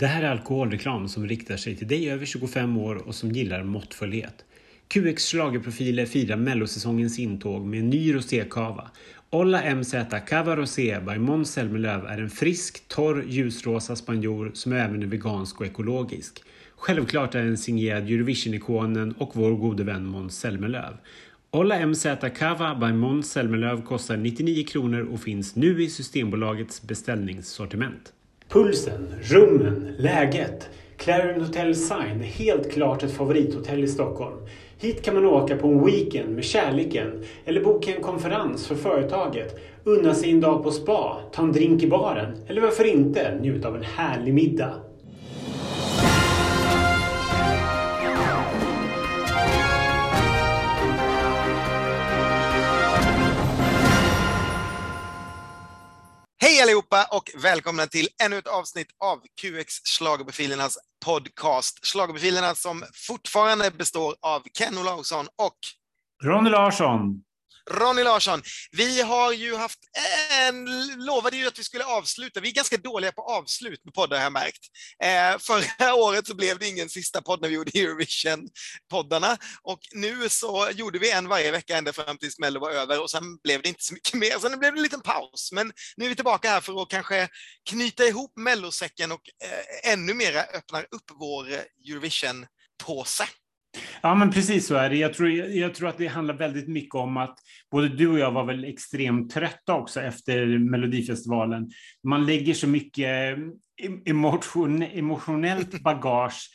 Det här är alkoholreklam som riktar sig till dig över 25 år och som gillar måttfullhet. QX schlagerprofiler firar mellosäsongens intåg med en ny rosékava. Olla MZ Cava Rosé by Måns Zelmerlöw är en frisk, torr, ljusrosa spanjor som även är vegansk och ekologisk. Självklart är den signerad Eurovision-ikonen och vår gode vän Måns Zelmerlöw. Olla MZ Cava by Måns Zelmerlöw kostar 99 kronor och finns nu i Systembolagets beställningssortiment. Pulsen, rummen, läget. Clarion Hotel Sign är helt klart ett favorithotell i Stockholm. Hit kan man åka på en weekend med kärleken eller boka en konferens för företaget, unna sig en dag på spa, ta en drink i baren eller varför inte njuta av en härlig middag. Hej allihopa och välkomna till ännu ett avsnitt av QX Schlagerprofilernas podcast. Schlagerprofilerna som fortfarande består av Ken Olausson och Ronny Larsson. Ronny Larsson. Vi har ju haft en, lovade ju att vi skulle avsluta. Vi är ganska dåliga på avslut med poddar har jag märkt. Eh, förra året så blev det ingen sista podd när vi gjorde Eurovision-poddarna och nu så gjorde vi en varje vecka ända fram tills Mello var över och sen blev det inte så mycket mer. Sen blev det en liten paus. Men nu är vi tillbaka här för att kanske knyta ihop Mellosäcken och eh, ännu mera öppna upp vår Eurovision-påse. Ja, men precis så är det. Jag tror, jag tror att det handlar väldigt mycket om att både du och jag var väl extremt trötta också efter Melodifestivalen. Man lägger så mycket emotion, emotionellt bagage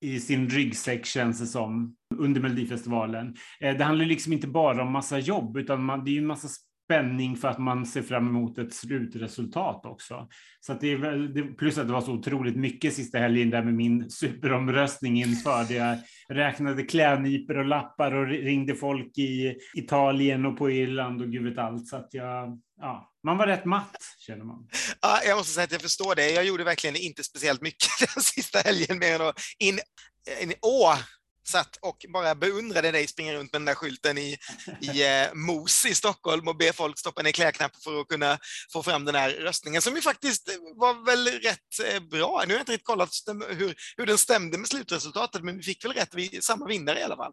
i sin ryggsäck känns det som under Melodifestivalen. Eh, det handlar liksom inte bara om massa jobb utan man, det är en massa spänning för att man ser fram emot ett slutresultat också. Så att det är, plus att det var så otroligt mycket sista helgen där med min superomröstning inför det. Jag räknade klädnypor och lappar och ringde folk i Italien och på Irland och gud vet allt. Så att jag, ja, man var rätt matt känner man. Ja, jag måste säga att jag förstår det. Jag gjorde verkligen inte speciellt mycket den sista helgen mer än att in, in, åh, satt och bara beundrade dig springa runt med den där skylten i, i eh, Mos i Stockholm och be folk stoppa ner klädknappen för att kunna få fram den här röstningen som ju faktiskt var väl rätt eh, bra. Nu har jag inte riktigt kollat hur, hur den stämde med slutresultatet, men vi fick väl rätt, vi, samma vinnare i alla fall.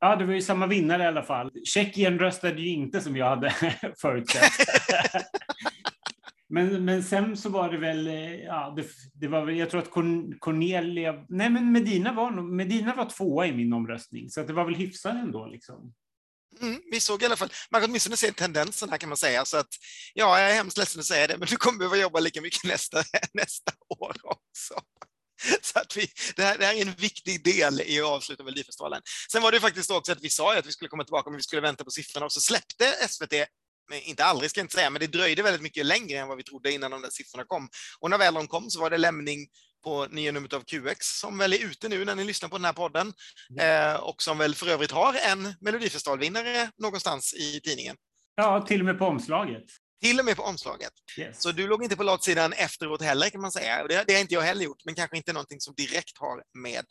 Ja, det var ju samma vinnare i alla fall. Tjeckien röstade ju inte som jag hade förutsett. Men, men sen så var det väl, eh, ja, det, det var väl, jag tror att Cornelia, nej men Medina var, Medina var tvåa i min omröstning, så att det var väl hyfsat ändå liksom. Mm, vi såg i alla fall, man kan åtminstone se tendensen här kan man säga, så att ja, jag är hemskt ledsen att säga det, men du kommer behöva jobba lika mycket nästa, nästa år också. Så att vi, det, här, det här är en viktig del i att avsluta Melodifestivalen. Sen var det faktiskt också att vi sa att vi skulle komma tillbaka, men vi skulle vänta på siffrorna och så släppte SVT inte aldrig ska jag inte säga, men det dröjde väldigt mycket längre än vad vi trodde innan de där siffrorna kom. Och när väl de kom så var det lämning på nya numret av QX som väl är ute nu när ni lyssnar på den här podden mm. eh, och som väl för övrigt har en Melodifestivalvinnare någonstans i tidningen. Ja, till och med på omslaget. Till och med på omslaget. Yes. Så du låg inte på låtsidan efteråt heller kan man säga. Det, det har inte jag heller gjort, men kanske inte någonting som direkt har med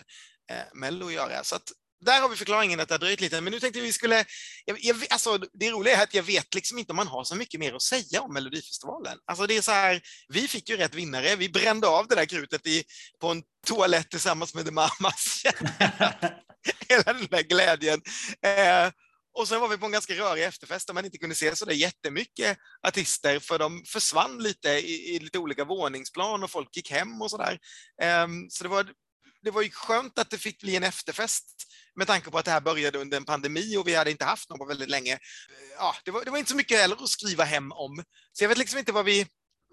eh, Mello att göra. Så att där har vi förklaringen att det har dröjt lite, men nu tänkte vi skulle... Jag, jag, alltså, det roliga är att jag vet liksom inte om man har så mycket mer att säga om Melodifestivalen. Alltså det är så här, vi fick ju rätt vinnare, vi brände av det där krutet i, på en toalett tillsammans med The Mamas. Hela den där glädjen. Eh, och sen var vi på en ganska rörig efterfest där man inte kunde se så där jättemycket artister för de försvann lite i, i lite olika våningsplan och folk gick hem och sådär. Um, ehm, så det var, det var ju skönt att det fick bli en efterfest med tanke på att det här började under en pandemi och vi hade inte haft någon på väldigt länge. Ja, det var, det var inte så mycket heller att skriva hem om. Så jag vet liksom inte vad vi,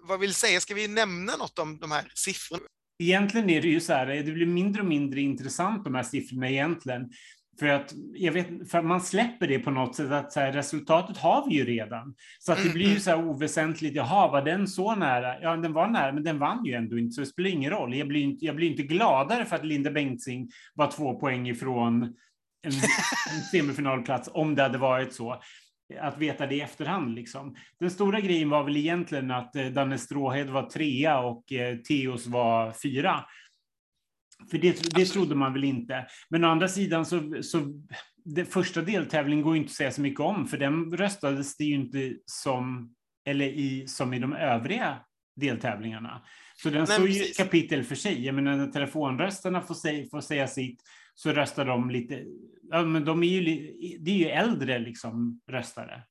vad vi vill säga. Ska vi nämna något om de här siffrorna? Egentligen är det ju så här, det blir mindre och mindre intressant de här siffrorna egentligen. För att, jag vet, för man släpper det på något sätt, att här, resultatet har vi ju redan. Så att det blir ju mm, så här oväsentligt, jaha, var den så nära? Ja, den var nära, men den vann ju ändå inte, så det spelar ingen roll. Jag blir inte, jag blir inte gladare för att Linda Bengtzing var två poäng ifrån en, en semifinalplats, om det hade varit så att veta det i efterhand. Liksom. Den stora grejen var väl egentligen att eh, Danne Stråhed var trea och eh, Teos var fyra. För det, det trodde man väl inte. Men å andra sidan så, så det första deltävlingen går inte att säga så mycket om, för den röstades det ju inte som, eller i, som i de övriga deltävlingarna. Så den står ju kapitel för sig. Jag menar, när telefonrösterna får, säga, får säga sitt så röstar de lite, ja, men de är ju, det är ju äldre liksom röstare.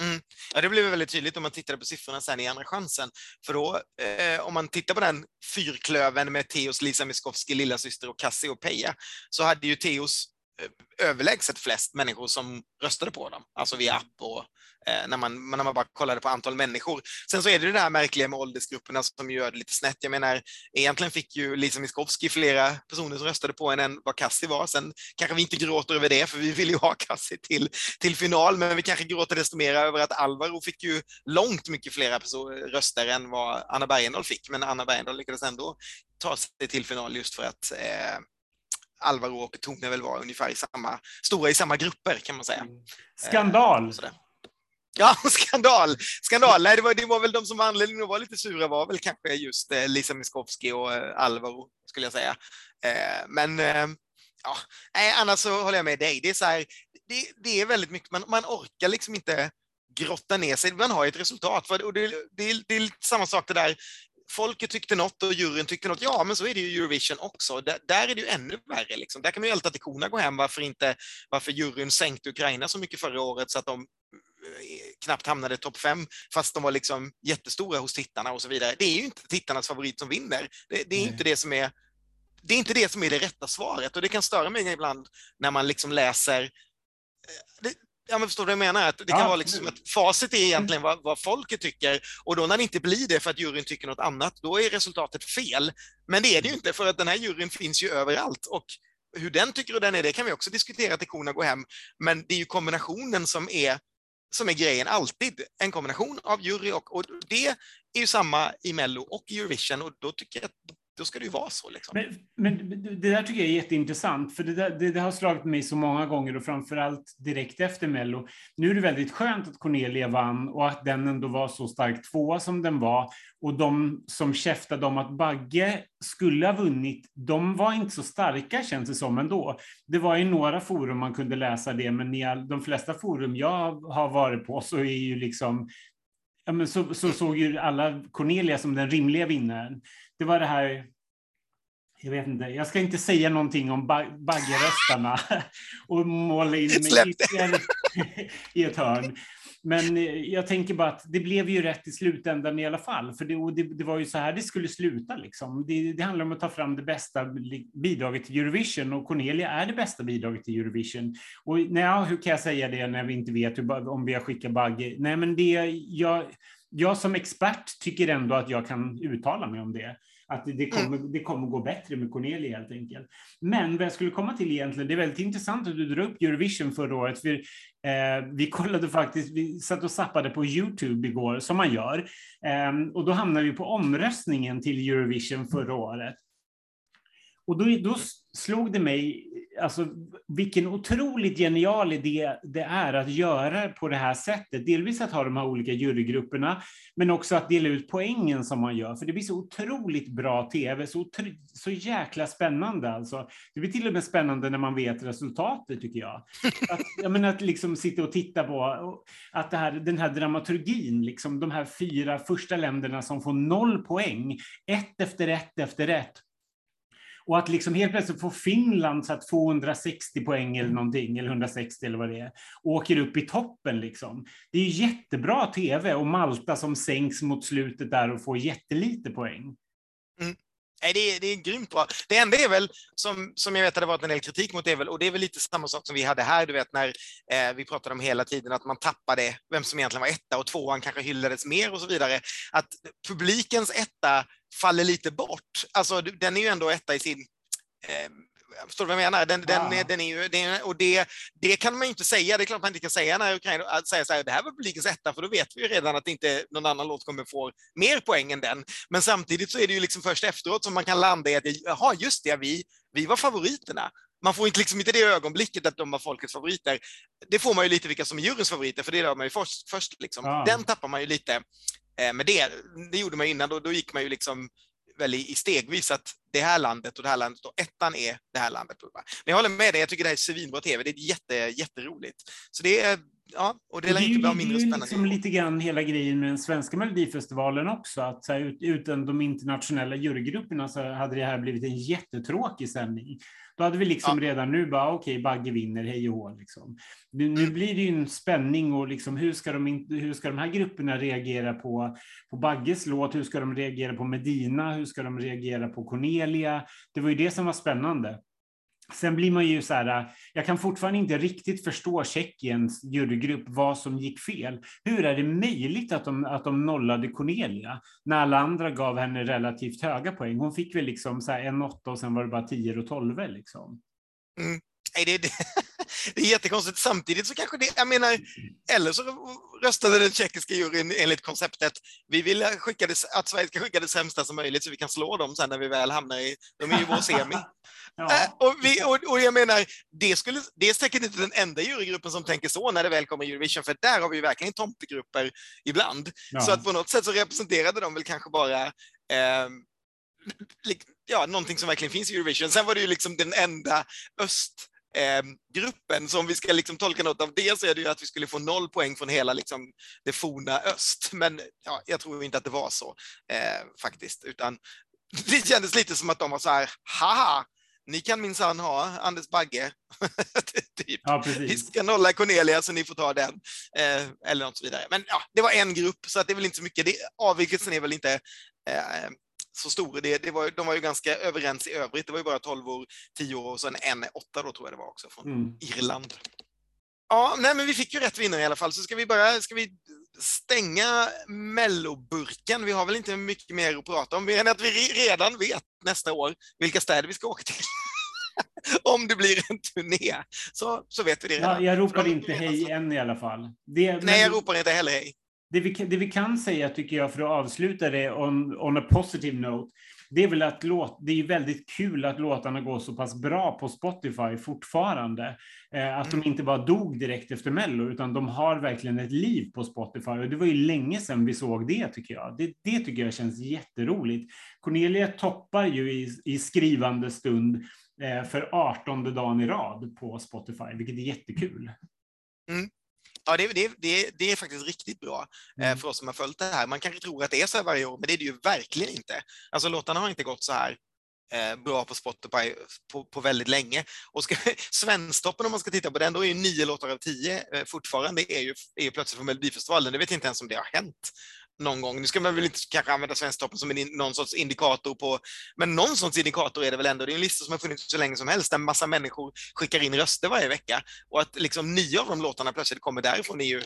Mm. Ja, det blev väldigt tydligt om man tittade på siffrorna sen i Andra chansen. För då, eh, om man tittar på den fyrklöven med Teos, Lisa Miskovsky, lillasyster och Cassie och Peja, så hade ju Teos Eh, överlägset flest människor som röstade på dem, alltså via app och när, man, när man bara kollade på antal människor. Sen så är det det där märkliga med åldersgrupperna som gör det lite snett. Jag menar, egentligen fick ju Lisa Miskovsky flera personer som röstade på henne än vad Kassi var. Sen kanske vi inte gråter över det, för vi vill ju ha Kassi till, till final, men vi kanske gråter desto mer över att Alvaro fick ju långt mycket flera röster än vad Anna Bergendahl fick, men Anna Bergendahl lyckades ändå ta sig till final just för att eh, Alvaro och Tone väl var ungefär i samma, stora i samma grupper kan man säga. Mm. Skandal! Eh, ja, skandal! Skandal! Nej, det var, det var väl de som var anledningen att vara lite sura var väl kanske just eh, Lisa Miskovsky och eh, Alvaro, skulle jag säga. Eh, men eh, ja, nej, annars så håller jag med dig. Det är så här, det, det är väldigt mycket, man, man orkar liksom inte grotta ner sig. Man har ett resultat. För, och det, det, det är samma sak det där folket tyckte något och juryn tyckte något. Ja, men så är det ju Eurovision också. Där, där är det ju ännu värre. Liksom. Där kan man ju älta till korna gå hem varför, inte, varför juryn sänkte Ukraina så mycket förra året så att de knappt hamnade topp fem, fast de var liksom jättestora hos tittarna och så vidare. Det är ju inte tittarnas favorit som vinner. Det, det är inte det som är det är inte det som är det rätta svaret och det kan störa mig ibland när man liksom läser eh, det, Ja, men förstår du vad jag menar? Att det kan ja, vara liksom att facit är egentligen vad, vad, folket tycker och då när det inte blir det för att juryn tycker något annat, då är resultatet fel. Men det är det ju inte för att den här juryn finns ju överallt och hur den tycker och den är, det kan vi också diskutera till korna går hem. Men det är ju kombinationen som är, som är grejen, alltid. En kombination av jury och, och det är ju samma i Mello och Eurovision och då tycker jag att då ska det ju vara så. Liksom. Men, men, det där tycker jag är jätteintressant, för det, där, det, det, har slagit mig så många gånger och framförallt direkt efter Mello. Nu är det väldigt skönt att Cornelia vann och att den ändå var så stark tvåa som den var. Och de som käftade om att Bagge skulle ha vunnit, de var inte så starka känns det som ändå. Det var i några forum man kunde läsa det, men i all, de flesta forum jag har varit på så är ju liksom Ja, men så, så såg ju alla Cornelia som den rimliga vinnaren det var det här jag vet inte, jag ska inte säga någonting om baggeröstarna och måla in mig i ett hörn. Men eh, jag tänker bara att det blev ju rätt i slutändan i alla fall, för det, det, det var ju så här det skulle sluta. Liksom. Det, det, handlar om att ta fram det bästa bidraget till Eurovision och Cornelia är det bästa bidraget till Eurovision. Och nej, hur kan jag säga det när vi inte vet hur, om vi har skickat Bagge? Nej, men det, jag, jag som expert tycker ändå att jag kan uttala mig om det. Att det kommer, mm. det kommer gå bättre med Cornelia helt enkelt. Men vad jag skulle komma till egentligen, det är väldigt intressant att du drar upp Eurovision förra året. För, eh, vi kollade faktiskt, vi satt och sappade på Youtube igår, som man gör. Eh, och då hamnade vi på omröstningen till Eurovision förra året. Och då, då slog det mig alltså, vilken otroligt genial idé det är att göra på det här sättet. Delvis att ha de här olika jurygrupperna, men också att dela ut poängen som man gör. För det blir så otroligt bra tv, så, så jäkla spännande alltså. Det blir till och med spännande när man vet resultatet, tycker jag. Att, jag menar, att liksom sitta och titta på att det här, den här dramaturgin, liksom, de här fyra första länderna som får noll poäng, ett efter ett efter ett, och att liksom helt plötsligt få Finland så att 260 poäng eller någonting, eller 160 eller vad det är, åker upp i toppen liksom. Det är ju jättebra tv och Malta som sänks mot slutet där och får jättelite poäng. Mm. Nej, det är, det är grymt bra. Det enda är väl, som, som jag vet det varit en del kritik mot, det väl, och det är väl lite samma sak som vi hade här, du vet när eh, vi pratade om hela tiden att man tappade vem som egentligen var etta och tvåan kanske hyllades mer och så vidare. Att publikens etta faller lite bort. Alltså, den är ju ändå etta i sin eh, Förstår du vad jag menar? Den, den, den är ju, den, och det, det kan man ju inte säga. Det är klart man inte kan säga när Ukraina säger så här, det här var publikens etta, för då vet vi ju redan att inte någon annan låt kommer få mer poäng än den. Men samtidigt så är det ju liksom först efteråt som man kan landa i att, jaha, just det, vi, vi var favoriterna. Man får inte, liksom inte det ögonblicket att de var folkets favoriter. Det får man ju lite vilka som är juryns favoriter, för det gör man ju först. först liksom. Ja. Den tappar man ju lite Eh, men det. Det gjorde man innan, då, då gick man ju liksom väl i, stegvis att det här landet och det här landet och ettan är det här landet. Men jag håller med dig, jag tycker det här är svinbra tv. Det är jätte, jätteroligt. Så det är, ja, och det, är inte bli mindre spännande. Det är liksom lite grann hela grejen med den svenska melodifestivalen också, att så här, utan de internationella jurygrupperna så hade det här blivit en jättetråkig sändning. Då hade vi liksom ja. redan nu bara, okej, okay, Bagge vinner, hej och hå. Liksom. Nu, nu, mm. blir det ju en spänning och liksom, hur, ska de, hur ska de här grupperna reagera på, på Bagges låt? Hur ska de reagera på Medina? Hur ska de reagera på Cornelia? Det var ju det som var spännande. Sen blir man ju så här, jag kan fortfarande inte riktigt förstå Tjeckiens jurygrupp, vad som gick fel. Hur är det möjligt att de, att de nollade Cornelia när alla andra gav henne relativt höga poäng? Hon fick väl liksom så här en åtta och sen var det bara tio och tolv liksom. Mm. Nej, det, det, det är jättekonstigt. Samtidigt så kanske det, jag menar, eller så röstade den tjeckiska juryn enligt konceptet, vi vill skicka det, att Sverige ska skicka det sämsta som möjligt så vi kan slå dem sen när vi väl hamnar i, de är ju vår semi. Ja. Äh, och, vi, och, och, jag menar, det, skulle, det är säkert inte den enda jurygruppen som tänker så när det väl kommer Eurovision, för där har vi verkligen tomtegrupper ibland. Ja. Så att på något sätt så representerade de väl kanske bara eh, ja, någonting som verkligen finns i Eurovision. Sen var det ju liksom den enda öst eh, gruppen. Så om vi ska liksom tolka något av det så är det ju att vi skulle få noll poäng från hela liksom, det forna öst. Men ja, jag tror inte att det var så eh, faktiskt, utan det kändes lite som att de var så här, haha, ni kan minsann ha Anders Bagge. typ. ja, vi ska nolla Cornelia så ni får ta den. Eh, eller något så vidare. Men ja, det var en grupp så att det är väl inte så mycket. Det, avvikelsen är väl inte eh, så stor. Det, det var, de var ju ganska överens i övrigt. Det var ju bara 12 år, 10 år och sen en 8 då tror jag det var också från mm. Irland. Ja, nej, men vi fick ju rätt vinnare i alla fall, så ska vi bara ska vi stänga melloburken. Vi har väl inte mycket mer att prata om, mer än att vi redan vet nästa år vilka städer vi ska åka till. om det blir en turné, så, så vet vi det redan. Ja, jag ropar inte hej än i alla fall. Det, Nej, jag ropar inte heller hej det vi, det vi kan säga, tycker jag, för att avsluta det on, on a positive note, det är väl att låt, det är väldigt kul att låtarna går så pass bra på Spotify fortfarande. Eh, att mm. de inte bara dog direkt efter Mello, utan de har verkligen ett liv på Spotify. Och det var ju länge sedan vi såg det, tycker jag. Det, det tycker jag känns jätteroligt. Cornelia toppar ju i, i skrivande stund eh, för 18 dagen i rad på Spotify, vilket är jättekul. Mm. Ja, det, det, det, det, är faktiskt riktigt bra eh, mm. för oss som har följt det här. Man kanske tror att det är så här varje år, men det är det ju verkligen inte. Alltså låtarna har inte gått så här eh, bra på Spotify på, på väldigt länge. Och ska, Svensktoppen, om man ska titta på den, då är ju nio låtar av tio eh, fortfarande är ju, är ju plötsligt från Melodifestivalen. Det vet inte ens om det har hänt någon gång. Nu ska man väl inte kanske använda Svensktoppen som en, någon sorts indikator på, men någon sorts indikator är det väl ändå. Det är en lista som har funnits så länge som helst, där en massa människor skickar in röster varje vecka. Och att liksom nio av de låtarna plötsligt kommer därifrån är ju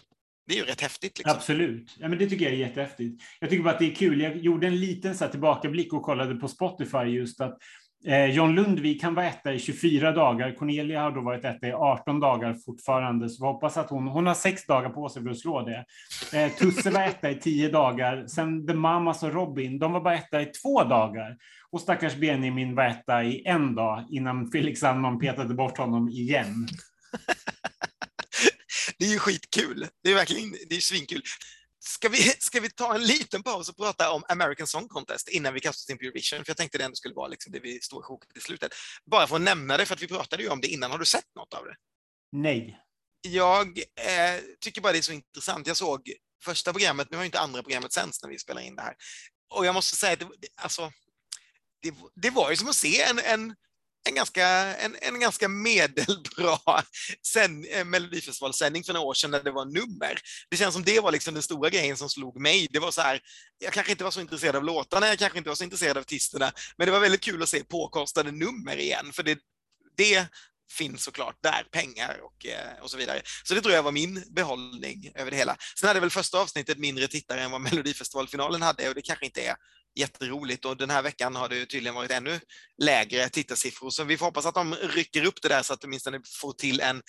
det är ju rätt häftigt. Liksom. Absolut. Ja, men det tycker jag är jättehäftigt. Jag tycker bara att det är kul. Jag gjorde en liten så här, tillbakablick och kollade på Spotify just att Eh, John Lundvik kan vara etta i 24 dagar. Cornelia har då varit etta i 18 dagar fortfarande, så vi hoppas att hon, hon har sex dagar på sig för att slå det. Eh, Tusse var etta i 10 dagar. Sen The Mamas och Robin, de var bara etta i två dagar. Och stackars Benjamin var etta i en dag innan Felix Sandman petade bort honom igen. det är ju skitkul. Det är verkligen det är svinkul. Ska vi, ska vi ta en liten paus och prata om American Song Contest innan vi kastar oss in på Eurovision? För jag tänkte det ändå skulle vara liksom det vi står i i slutet. Bara för att nämna det, för att vi pratade ju om det innan. Har du sett något av det? Nej. Jag eh, tycker bara det är så intressant. Jag såg första programmet, nu har inte andra programmet sänds när vi spelar in det här. Och jag måste säga att det, alltså, det, det var ju som att se en, en en ganska, en, en ganska medelbra sen, eh, Melodifestivalsändning för några år sedan när det var nummer. Det känns som det var liksom den stora grejen som slog mig. Det var så här, jag kanske inte var så intresserad av låtarna, jag kanske inte var så intresserad av artisterna, men det var väldigt kul att se påkostade nummer igen, för det, det finns såklart där, pengar och, eh, och så vidare. Så det tror jag var min behållning över det hela. Sen hade väl första avsnittet mindre tittare än vad Melodifestivalfinalen hade och det kanske inte är jätteroligt och den här veckan har det tydligen varit ännu lägre tittarsiffror så vi får hoppas att de rycker upp det där så att de åtminstone får till en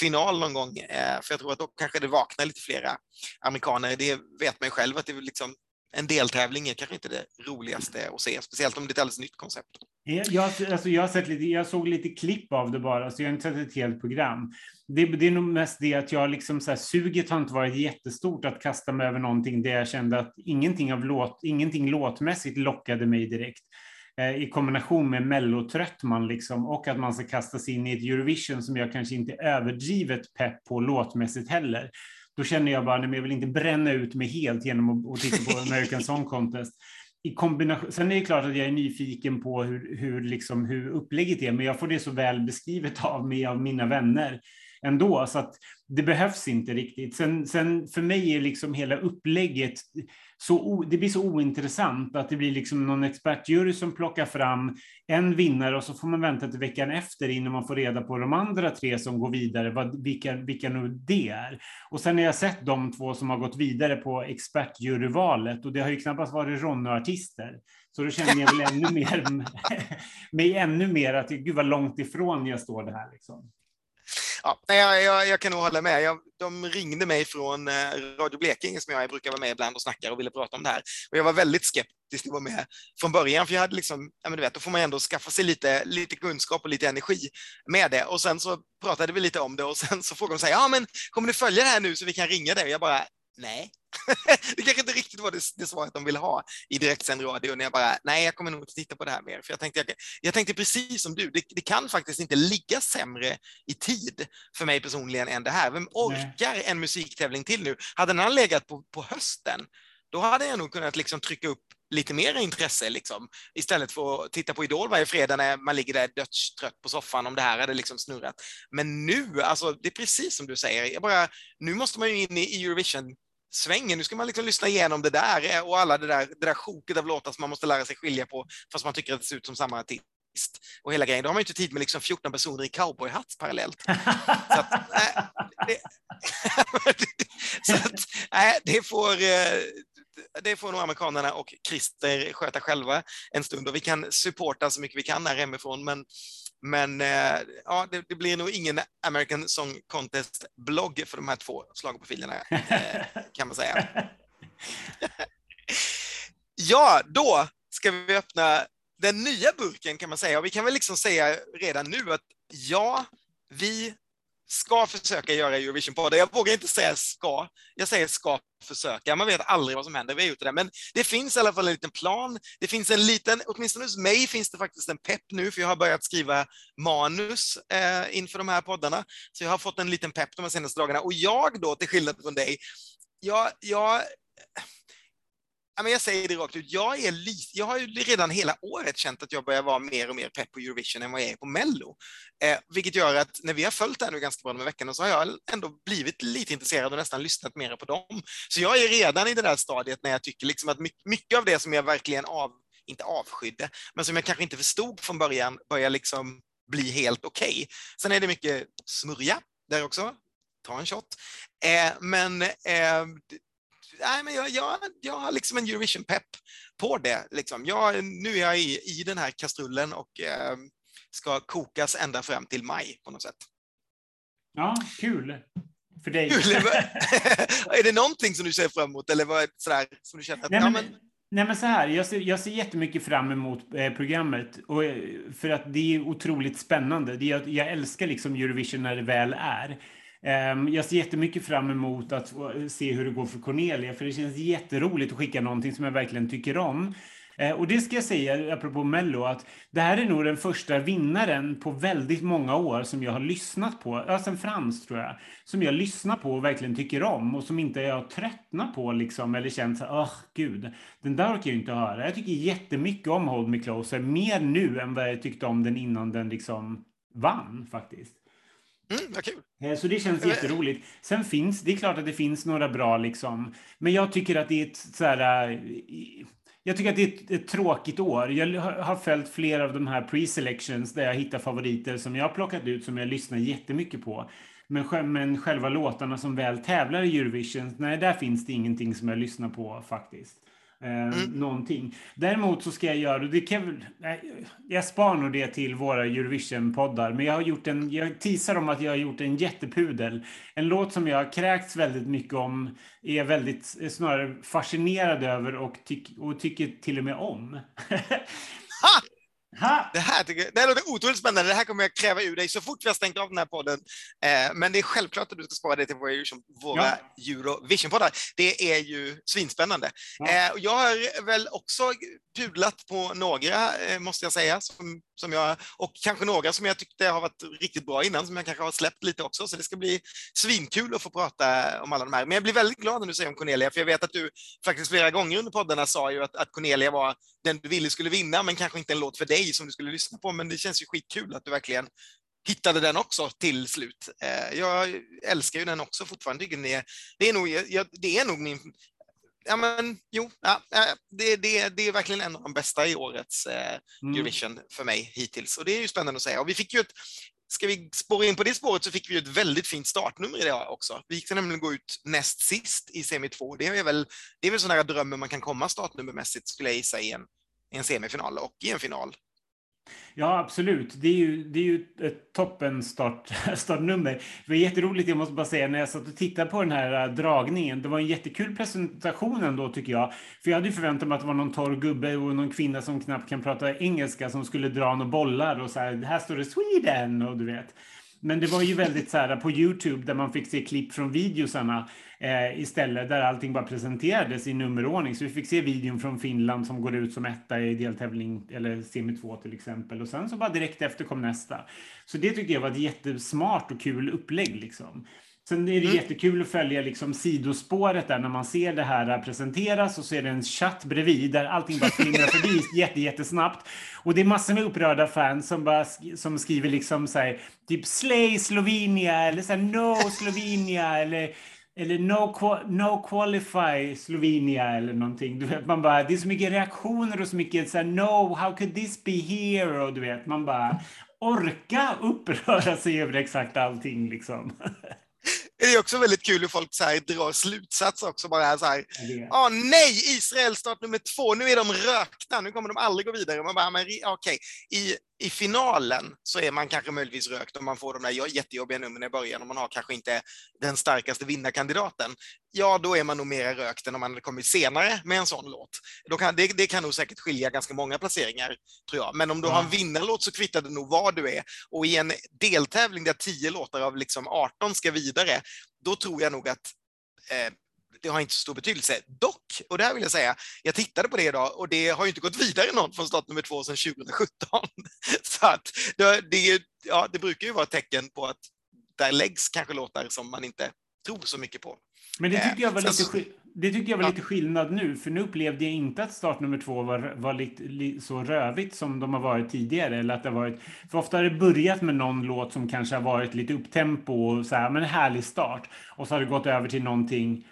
final någon gång. Eh, för jag tror att då kanske det vaknar lite flera amerikaner. Det vet man ju själv att det liksom en deltävling är kanske inte det roligaste att se, speciellt om det är ett alldeles nytt koncept. Jag, alltså jag, har sett lite, jag såg lite klipp av det bara, så jag har inte sett ett helt program. Det, det är nog mest det att jag liksom så här, suget har inte varit jättestort att kasta mig över någonting där jag kände att ingenting, av låt, ingenting låtmässigt lockade mig direkt. eh, i kombination med mellotrött man liksom och att man ska kasta sig in i ett Eurovision som jag kanske inte är överdrivet pepp på låtmässigt heller. Då känner jag bara, nej, jag vill inte bränna ut mig helt genom att, att titta på American Song Contest i kombination, sen är det klart att jag är nyfiken på hur, hur, liksom, hur upplägget är, men jag får det så väl beskrivet av mig av mina vänner ändå, så att det behövs inte riktigt. Sen, sen för mig är liksom hela upplägget så, det blir så ointressant att det blir liksom någon expertjury som plockar fram en vinnare och så får man vänta till veckan efter innan man får reda på de andra tre som går vidare, vad, vilka, vilka nu det är. Och sen har jag sett de två som har gått vidare på expertjuryvalet och det har ju knappast varit Ronny-artister. Så då känner jag väl ännu mer, mig ännu mer att gud vad långt ifrån jag står det här. Liksom. Ja, jag, jag, jag, kan nog hålla med. Jag, de ringde mig från eh, Radio Blekinge som jag brukar vara med ibland och snacka och ville prata om det här. Och jag var väldigt skeptisk till att vara med från början, för jag hade liksom, ja men du vet, då får man ändå skaffa sig lite, lite kunskap och lite energi med det. Och sen så pratade vi lite om det och sen så frågade de sig, ja men kommer du följa det här nu så vi kan ringa dig? Och jag bara, nej. det kanske inte riktigt var det, det svaret de ville ha i direktsänd radio. När jag bara, nej, jag kommer nog inte titta på det här mer. För jag tänkte, jag, jag tänkte precis som du, det, det, kan faktiskt inte ligga sämre i tid för mig personligen än det här. Vem orkar nej. en musiktävling till nu? Hade den legat på, på hösten, då hade jag nog kunnat liksom trycka upp lite mer intresse liksom, istället för att titta på Idol varje fredag när man ligger där dödstrött på soffan om det här hade liksom snurrat. Men nu, alltså det är precis som du säger, jag bara, nu måste man ju in i Eurovision svängen. Nu ska man liksom lyssna igenom det där eh, och alla det där, det där sjoket av låtar som man måste lära sig skilja på fast man tycker att det ser ut som samma artist och hela grejen. Då har man inte tid med liksom 14 personer i cowboyhatt parallellt. så att, äh, det, så att, äh, det får det får nog amerikanerna och Christer sköta själva en stund och vi kan supporta så mycket vi kan här hemifrån. Men, men eh, ja, det, det, blir nog ingen American Song Contest-blogg för de här två schlagerprofilerna, eh, kan man säga. ja, då ska vi öppna den nya burken kan man säga. Och vi kan väl liksom säga redan nu att ja, vi ska försöka göra Eurovision-poddar. Jag vågar inte säga ska, jag säger ska försöka. Man vet aldrig vad som händer, vi det. Men det finns i alla fall en liten plan. Det finns en liten, åtminstone hos mig finns det faktiskt en pepp nu, för jag har börjat skriva manus eh, inför de här poddarna. Så jag har fått en liten pepp de senaste dagarna. Och jag då, till skillnad från dig, jag, jag jag säger det rakt ut, jag, är li, jag har ju redan hela året känt att jag börjar vara mer och mer pepp på Eurovision än vad jag är på Mello. Eh, vilket gör att när vi har följt det här nu ganska bra de här veckorna så har jag ändå blivit lite intresserad och nästan lyssnat mer på dem. Så jag är redan i det där stadiet när jag tycker liksom att mycket av det som jag verkligen av, inte avskydde, men som jag kanske inte förstod från början börjar liksom bli helt okej. Okay. Sen är det mycket smörja där också, ta en shot. Eh, men eh, nej, men jag, jag, jag har liksom en Eurovision-pepp på det. Liksom. Jag, nu är jag i, i den här kastrullen och eh, ska kokas ända fram till maj på något sätt. Ja, kul. För dig. Kul. är det någonting som du ser fram emot eller vad, sådär, som du känner att, nej, men, ja, men... Nej, men så här, jag ser, jag ser jättemycket fram emot eh, programmet och, eh, för att det är otroligt spännande. Det, jag, jag älskar liksom Eurovision när det väl är. Ehm, jag ser jättemycket fram emot att eh, se hur det går för Cornelia, för det känns jätteroligt att skicka någonting som jag verkligen tycker om. Eh, och det ska jag säga, apropå Mello, att det här är nog den första vinnaren på väldigt många år som jag har lyssnat på, ja, sen Frans tror jag, som jag lyssnar på och verkligen tycker om och som inte jag tröttnar på liksom, eller känt så åh gud, den där orkar jag inte höra. Jag tycker jättemycket om Hold Me Closer, mer nu än vad jag tyckte om den innan den liksom vann faktiskt. Mm, vad kul. Eh, så det känns jätteroligt. Sen finns, det är klart att det finns några bra liksom, men jag tycker att det är ett så här, eh, jag tycker att det är ett, ett, tråkigt år. Jag har följt flera av de här pre-selections där jag hittar favoriter som jag har plockat ut som jag lyssnar jättemycket på. Men, men själva låtarna som väl tävlar i Eurovision, nej, där finns det ingenting som jag lyssnar på faktiskt. Eh, mm. Någonting. Däremot så ska jag göra, det kan, jag spar nog det till våra Eurovision-poddar, men jag har gjort en, jag teasar om att jag har gjort en jättepudel. En låt som jag har kräkts väldigt mycket om, är väldigt snarare fascinerad över och, tyck, och tycker till och med om. ha! Det här, tycker, det här låter otroligt spännande. Det här kommer jag kräva ur dig så fort vi har stängt av den här podden. Eh, men det är självklart att du ska spara det till våra, våra ja. Eurovision-poddar. Det är ju svinspännande. Ja. Eh, jag har väl också pudlat på några, eh, måste jag säga, som, som jag, och kanske några som jag tyckte har varit riktigt bra innan, som jag kanske har släppt lite också. Så det ska bli svinkul att få prata om alla de här. Men jag blir väldigt glad när du säger om Cornelia, för jag vet att du faktiskt flera gånger under poddarna sa ju att, att Cornelia var den du ville skulle vinna, men kanske inte en låt för dig som du skulle lyssna på. Men det känns ju skitkul att du verkligen hittade den också till slut. Eh, jag älskar ju den också fortfarande. Det är, det är, nog, det är nog min... Ja, men jo, ja, det, det, det är verkligen en av de bästa i årets eh, mm. Eurovision för mig hittills. Och det är ju spännande att säga. Och vi fick ju ett, ska vi spåra in på det spåret så fick vi ett väldigt fint startnummer i det också. Vi gick nämligen gå ut näst sist i semi 2. Det är väl, det är väl sån här drömmen man kan komma startnummermässigt skulle jag gissa i en, i en semifinal och i en final. Ja, absolut. Det är ju, det är ju ett toppen start, startnummer. Det var jätteroligt, jag måste bara säga, när jag satt och tittade på den här äh, dragningen. Det var en jättekul presentation ändå, tycker jag. För jag hade ju förväntat mig att det var någon torr gubbe och någon kvinna som knappt kan prata engelska som skulle dra några bollar och så här, här står det Sweden och du vet. Men det var ju väldigt så här på Youtube där man fick se klipp från videosarna eh, istället där allting bara presenterades i nummerordning. Så vi fick se videon från Finland som går ut som etta i deltävling eller semi 2 till exempel och sen så bara direkt efter kom nästa. Så det tyckte jag var ett jättesmart och kul upplägg liksom. Sen är det mm. jättekul att följa liksom sidospåret där när man ser det här presenteras och så är det en chatt bredvid där allting bara flimrar förbi jätte, jättesnabbt. Och det är massor med upprörda fans som, bara, som skriver liksom så här, typ Slay Slovenia eller så här, No Slovenia eller eller no, no qualify Slovenia eller någonting. Du vet, man bara, det är så mycket reaktioner och så mycket så här, no, how could this be here? Och du vet, man bara orka uppröra sig över exakt allting liksom. Det är också väldigt kul hur folk så här drar slutsatser också. Bara så här, ah, nej, Israel start nummer två, nu är de rökta, nu kommer de aldrig gå vidare. Man bara, men okej, okay. I i finalen så är man kanske möjligtvis rökt om man får de där jättejobbiga numren i början och man har kanske inte den starkaste vinnarkandidaten. Ja, då är man nog mer rökt än om man hade kommit senare med en sån låt. Då kan, det, det kan nog säkert skilja ganska många placeringar, tror jag. Men om du ja. har en vinnarlåt så kvittar det nog var du är. Och i en deltävling där tio låtar av liksom 18 ska vidare, då tror jag nog att eh, det har inte så stor betydelse. Dock, och det här vill jag säga, jag tittade på det idag och det har ju inte gått vidare någon från start nummer två sedan 2017. Så att det, det, ja, det brukar ju vara ett tecken på att där läggs kanske låtar som man inte tror så mycket på. Men det tycker jag var, eh, lite, det tyckte jag var ja. lite skillnad nu, för nu upplevde jag inte att start nummer två var, var lite, li, så rövigt som de har varit tidigare. Eller att det varit, för ofta har det börjat med någon låt som kanske har varit lite upptempo och så här, men en härlig start. Och så har det gått över till någonting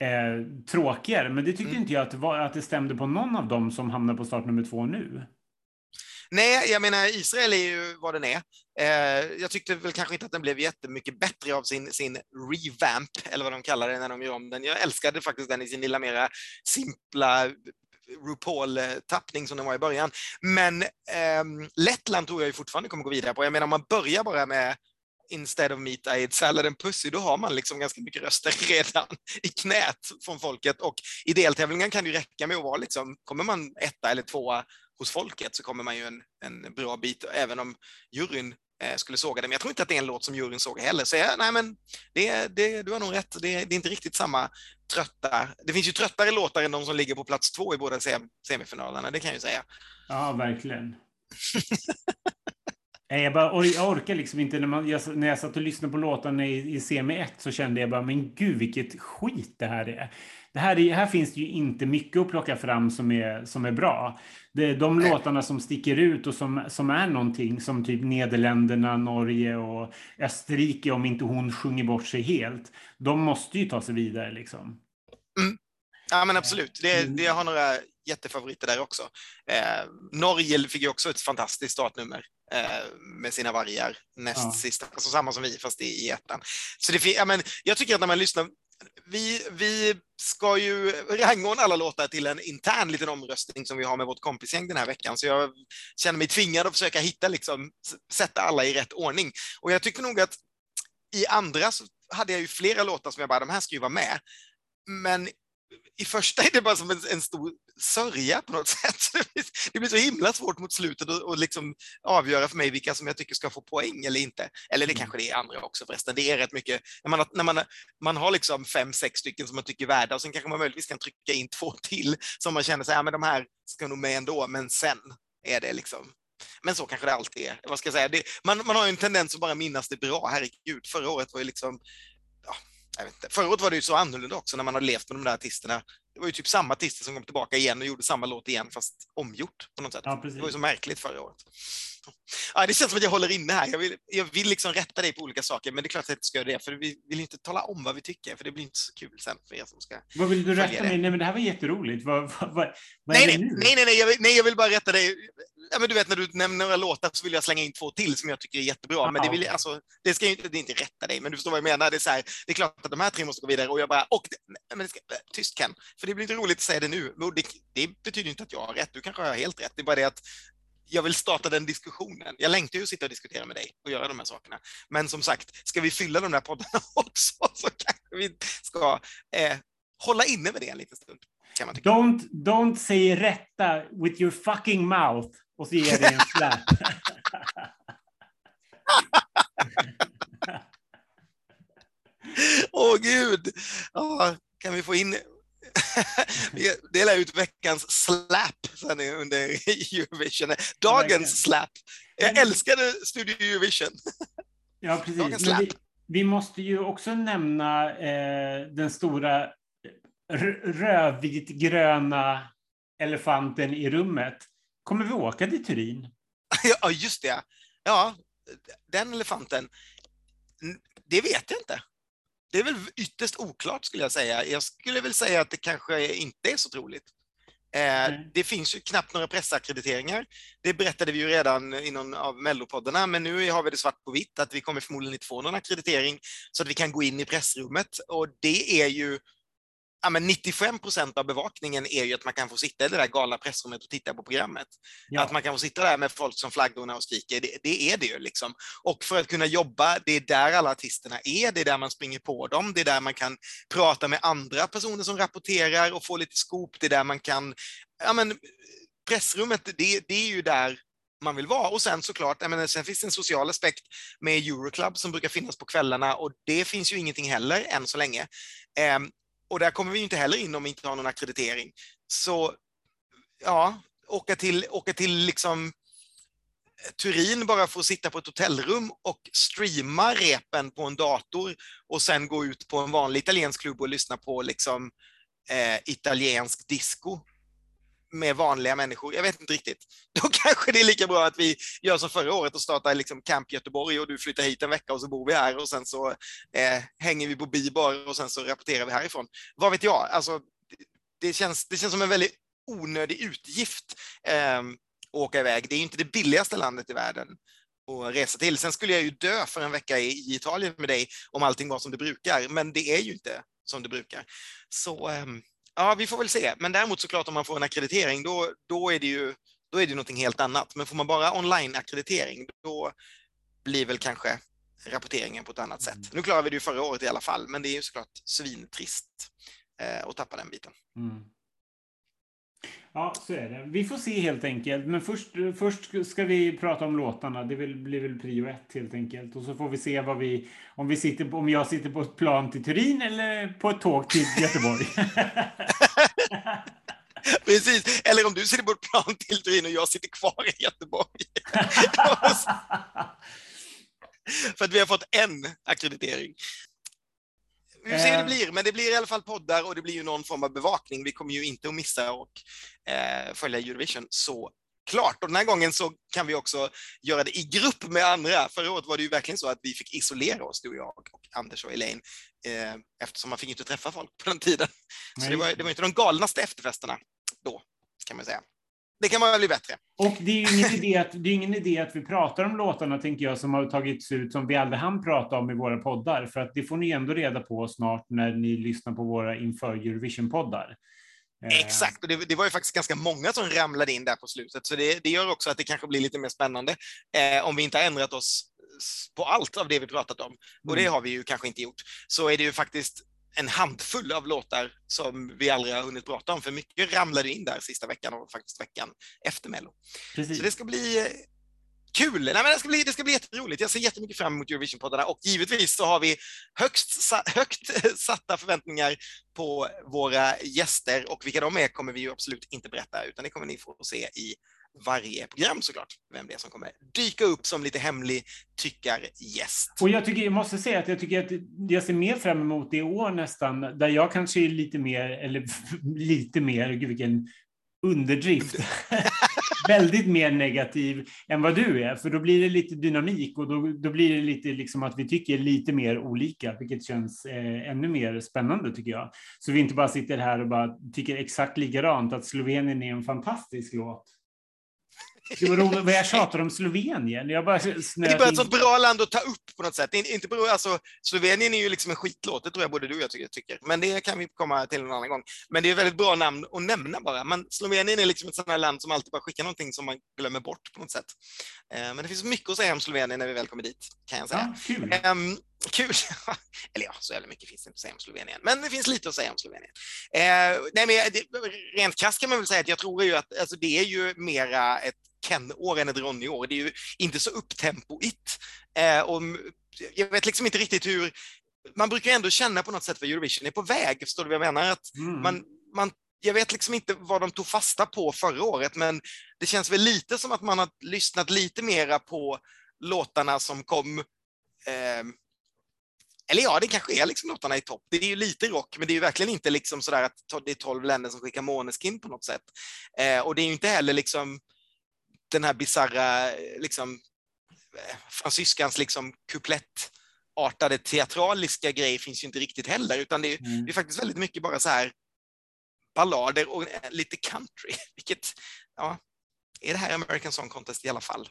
eh, tråkigare. Men det tyckte mm. inte jag att var, att det stämde på någon av dem som hamnar på start nummer två nu. Nej, jag menar Israel är ju vad den är. Eh, jag tyckte väl kanske inte att den blev jättemycket bättre av sin, sin revamp, eller vad de kallar det när de gör om den. Jag älskade faktiskt den i sin lilla mera simpla RuPaul-tappning som den var i början. Men eh, Lettland tror jag ju fortfarande kommer gå vidare på. Jag menar, om man börjar bara med instead of meat I ate salad and pussy, då har man liksom ganska mycket röster redan i knät från folket. Och i deltävlingen kan det ju räcka med att vara liksom, kommer man etta eller tvåa hos folket så kommer man ju en, en bra bit, även om juryn eh, skulle såga det. Men jag tror inte att det är en låt som juryn såg heller. Så jag, nej men det, det, du har nog rätt, det, det, är inte riktigt samma trötta. Det finns ju tröttare låtar än de som ligger på plats två i båda semifinalerna, det kan jag ju säga. Ja, verkligen. Nej, jag, bara, jag orkar liksom inte. När, man, jag, när jag satt och lyssnade på låtarna i, i semi 1 så kände jag bara, men gud vilket skit det här är. Det här, är, här finns det ju inte mycket att plocka fram som är, som är bra. Det, de låtarna som sticker ut och som, som är någonting som typ Nederländerna, Norge och Österrike, om inte hon sjunger bort sig helt, de måste ju ta sig vidare liksom. Mm. Ja men absolut, det, mm. det, har några jättefavoriter där också. Eh, Norge fick ju också ett fantastiskt startnummer med sina vargar näst ja. sista, alltså samma som vi fast i, i ettan. Så det, ja, men jag tycker att när man lyssnar vi, vi ska ju rangordna alla låtar till en intern liten omröstning som vi har med vårt kompisgäng den här veckan, så jag känner mig tvingad att försöka hitta, liksom, sätta alla i rätt ordning. Och jag tycker nog att i andra så hade jag ju flera låtar som jag bara, de här ska ju vara med. Men i första är det bara som en, en stor sörja på något sätt. Det blir, det blir så himla svårt mot slutet att och liksom avgöra för mig vilka som jag tycker ska få poäng eller inte. Eller det mm. kanske det är andra också förresten. Det är rätt mycket, när man, när man, man har liksom fem, sex stycken som man tycker är värda och sen kanske man möjligtvis kan trycka in två till som man känner sig, ja men de här ska nog med ändå, men sen är det liksom men så kanske det alltid är. Vad ska jag säga? Det, man, man har ju en tendens att bara minnas det bra. Herregud, förra året var ju liksom ja, jag vet inte. Förra året var det ju så annorlunda också när man har levt med de där artisterna. Det var ju typ samma artister som kom tillbaka igen och gjorde samma låt igen fast omgjort på något sätt. Ja, det var ju så märkligt förra året. Ja, det känns som att jag håller inne här. Jag vill, jag vill liksom rätta dig på olika saker, men det är klart att jag inte ska göra det, för vi vill inte tala om vad vi tycker, för det blir inte så kul sen för er som ska Vad vill du rätta mig? Nej, men det här var jätteroligt. Vad, vad, vad, nej, nej, nej, nej, nej, jag vill, nej, jag vill bara rätta dig. Ja, men du vet, när du nämner några låtar så vill jag slänga in två till som jag tycker är jättebra, Aha. men det, vill, alltså, det ska inte, det inte rätta dig, men du förstår vad jag menar. Det är, så här, det är klart att de här tre måste gå vidare och jag bara, och, men det ska, tyst Ken, för det blir inte roligt att säga det nu. Det, det betyder inte att jag har rätt, du kanske har helt rätt. Det är bara det att jag vill starta den diskussionen. Jag längtar ju att sitta och diskutera med dig och göra de här sakerna. Men som sagt, ska vi fylla de där poddarna också så kanske vi ska eh, hålla inne med det en liten stund. Don't, don't say rätta with your fucking mouth och så ger dig en slap. Åh oh, gud! Oh, kan vi få in vi delar ut veckans slap sen under Eurovision. Dagens slap. Jag älskade Studio Eurovision. Ja, precis. Men vi, vi, måste ju också nämna eh, den stora rödvitgröna elefanten i rummet. Kommer vi åka till Turin? Ja, just det. Ja, den elefanten. Det vet jag inte det är väl ytterst oklart skulle jag säga. Jag skulle väl säga att det kanske inte är så troligt. Mm. Det finns ju knappt några pressackrediteringar. Det berättade vi ju redan i någon av mellopoddarna, men nu har vi det svart på vitt att vi kommer förmodligen inte få någon akkreditering så att vi kan gå in i pressrummet och det är ju ja, men 95 procent av bevakningen är ju att man kan få sitta i det där galna pressrummet och titta på programmet. Ja. Att man kan få sitta där med folk som flaggorna och skriker, det, det, är det ju liksom. Och för att kunna jobba, det är där alla artisterna är, det är där man springer på dem, det är där man kan prata med andra personer som rapporterar och få lite skop, det är där man kan, ja men pressrummet, det, det är ju där man vill vara. Och sen såklart, menar, sen finns det en social aspekt med Euroclub som brukar finnas på kvällarna och det finns ju ingenting heller än så länge. Um, och där kommer vi inte heller in om vi inte har någon akkreditering. Så ja, åka till, åka till liksom eh, Turin bara för att sitta på ett hotellrum och streama repen på en dator och sen gå ut på en vanlig italiensk klubb och lyssna på liksom eh, italiensk disco med vanliga människor. Jag vet inte riktigt. Då kanske det är lika bra att vi gör som förra året och startar liksom Camp Göteborg och du flyttar hit en vecka och så bor vi här och sen så eh, hänger vi på bibar och sen så rapporterar vi härifrån. Vad vet jag? Alltså, det, känns, det känns som en väldigt onödig utgift eh, att åka iväg. Det är inte det billigaste landet i världen att resa till. Sen skulle jag ju dö för en vecka i Italien med dig om allting var som det brukar, men det är ju inte som det brukar. Så ehm, Ja, vi får väl se. Men däremot såklart om man får en akkreditering, då, då är det ju då är det någonting helt annat. Men får man bara online-akkreditering, då blir väl kanske rapporteringen på ett annat sätt. Mm. Nu klarade vi det ju förra året i alla fall, men det är ju såklart svintrist eh, att tappa den biten. Mm. Ja, så är det. Vi får se helt enkelt. Men först, först ska vi prata om låtarna. Det blir väl prio ett helt enkelt. Och så får vi se vad vi, om, vi sitter, om jag sitter på ett plan till Turin eller på ett tåg till Göteborg. Precis, eller om du sitter på ett plan till Turin och jag sitter kvar i Göteborg. För att vi har fått en akkreditering. Vi får se hur det eh. blir, men det blir i alla fall poddar och det blir ju någon form av bevakning. Vi kommer ju inte att missa och eh, följa Eurovision så klart. Och den här gången så kan vi också göra det i grupp med andra. Förra året var det ju verkligen så att vi fick isolera oss, du och jag och Anders och Elaine, eh, eftersom man fick inte träffa folk på den tiden. Så det var, det var inte de galnaste efterfesterna då, kan man säga det kan man bli bättre. Och det är ju ingen idé att, det är ingen idé att vi pratar om låtarna, tänker jag, som har tagits ut som vi aldrig hann prata om i våra poddar, för att det får ni ändå reda på snart när ni lyssnar på våra inför Eurovision-poddar. Eh. Exakt, och det, det, var ju faktiskt ganska många som ramlade in där på slutet, så det, det gör också att det kanske blir lite mer spännande eh, om vi inte har ändrat oss på allt av det vi pratat om, och det mm. har vi ju kanske inte gjort, så är det ju faktiskt en handfull av låtar som vi aldrig har hunnit prata om, för mycket ramlade in där sista veckan och faktiskt veckan efter Mello. Precis. Så det ska bli eh, kul! Nej, men det, ska bli, det ska bli jätteroligt. Jag ser jättemycket fram emot Eurovision-poddarna och givetvis så har vi högst, högt satta förväntningar på våra gäster och vilka de är kommer vi ju absolut inte berätta, utan det kommer ni få se i varje program såklart, vem det är som kommer dyka upp som lite hemlig tyckargäst. Och jag, tycker, jag måste säga att jag tycker att jag ser mer fram emot det i år nästan, där jag kanske är lite mer, eller lite mer, gud vilken underdrift, väldigt mer negativ än vad du är, för då blir det lite dynamik och då, då blir det lite liksom att vi tycker lite mer olika, vilket känns eh, ännu mer spännande tycker jag. Så vi inte bara sitter här och bara tycker exakt likadant, att Slovenien är en fantastisk låt. Det var roligt vad jag tjatar om Slovenien. Jag bara det är bara ett sånt bra land att ta upp på något sätt. Inte bero, alltså, Slovenien är ju liksom en skitlåt, det tror jag både du och jag tycker. Men det kan vi komma till en annan gång. Men det är ett väldigt bra namn att nämna bara. Men Slovenien är liksom ett sånt här land som alltid bara skickar någonting som man glömmer bort på något sätt. Eh, men det finns mycket att säga om Slovenien när vi väl kommer dit, kan jag säga. Ja, kul. Eller ja, så jävla mycket finns det inte att säga om Slovenien, men det finns lite att säga om Slovenien. Eh, nej, men det, rent krasst kan man väl säga att jag tror ju att alltså, det är ju mera ett Ken-år än ett Ronny-år. Det är ju inte så upptempoigt. Eh, och jag vet liksom inte riktigt hur... Man brukar ändå känna på något sätt vad Eurovision är på väg, förstår du vad jag menar? Att mm. man, man jag vet liksom inte vad de tog fasta på förra året, men det känns väl lite som att man har lyssnat lite mera på låtarna som kom eh, eller ja, det kanske är liksom låtarna i topp. Det är ju lite rock, men det är ju verkligen inte liksom sådär att det är tolv länder som skickar Måneskin på något sätt. Eh, och det är ju inte heller liksom den här bisarra, liksom, eh, fransyskans liksom kuplettartade teatraliska grej finns ju inte riktigt heller, utan det är, mm. det är faktiskt väldigt mycket bara så här ballader och eh, lite country, vilket, ja, är det här American Song Contest i alla fall?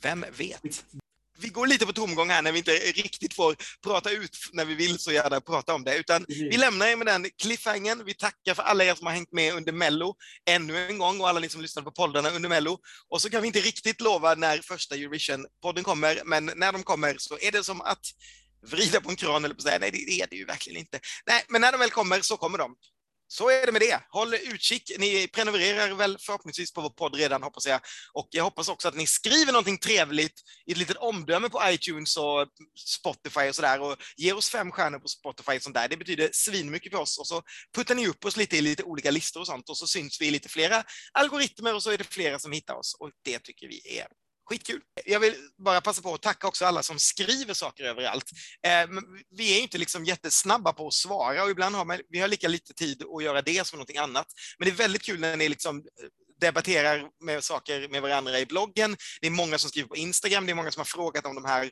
Vem vet? Vi går lite på tomgång här när vi inte riktigt får prata ut när vi vill så gärna prata om det, utan vi lämnar er med den cliffhangern. Vi tackar för alla er som har hängt med under Mello ännu en gång och alla ni som lyssnade på poddarna under Mello. Och så kan vi inte riktigt lova när första Eurovision-podden kommer, men när de kommer så är det som att vrida på en kran eller på säga, nej det är det ju verkligen inte. Nej, men när de väl kommer så kommer de. Så är det med det. Håll utkik. Ni prenumererar väl förhoppningsvis på vår podd redan, hoppas jag. Och jag hoppas också att ni skriver någonting trevligt i ett litet omdöme på iTunes och Spotify och sådär och ger oss fem stjärnor på Spotify och sånt där. Det betyder svinmycket för oss och så puttar ni upp oss lite i lite olika listor och sånt och så syns vi i lite flera algoritmer och så är det flera som hittar oss och det tycker vi är Skitkul. Jag vill bara passa på att tacka också alla som skriver saker överallt. Eh, vi är inte liksom jättesnabba på att svara och ibland har man, vi har lika lite tid att göra det som någonting annat. Men det är väldigt kul när ni liksom eh, debatterar med saker med varandra i bloggen. Det är många som skriver på Instagram, det är många som har frågat om de här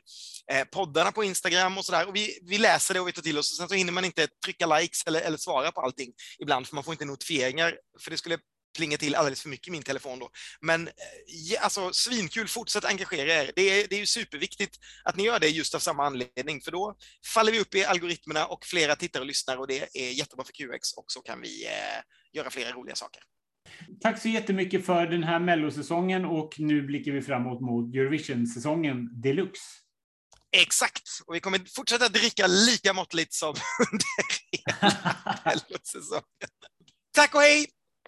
eh, poddarna på Instagram och sådär. Vi, vi läser det och vi tar till oss och sen så hinner man inte trycka likes eller, eller svara på allting ibland för man får inte notifieringar för det skulle plinga till alldeles för mycket i min telefon då. Men eh, alltså svinkul, fortsätt engagera er. Det är, det är ju superviktigt att ni gör det just av samma anledning, för då faller vi upp i algoritmerna och flera tittar och lyssnar och det är jättebra för QX och så kan vi eh, göra flera roliga saker. Tack så jättemycket för den här mellosäsongen och nu blickar vi framåt mot Eurovision-säsongen deluxe. Exakt, och vi kommer fortsätta dricka lika måttligt som under hela mellosäsongen. Tack och hej!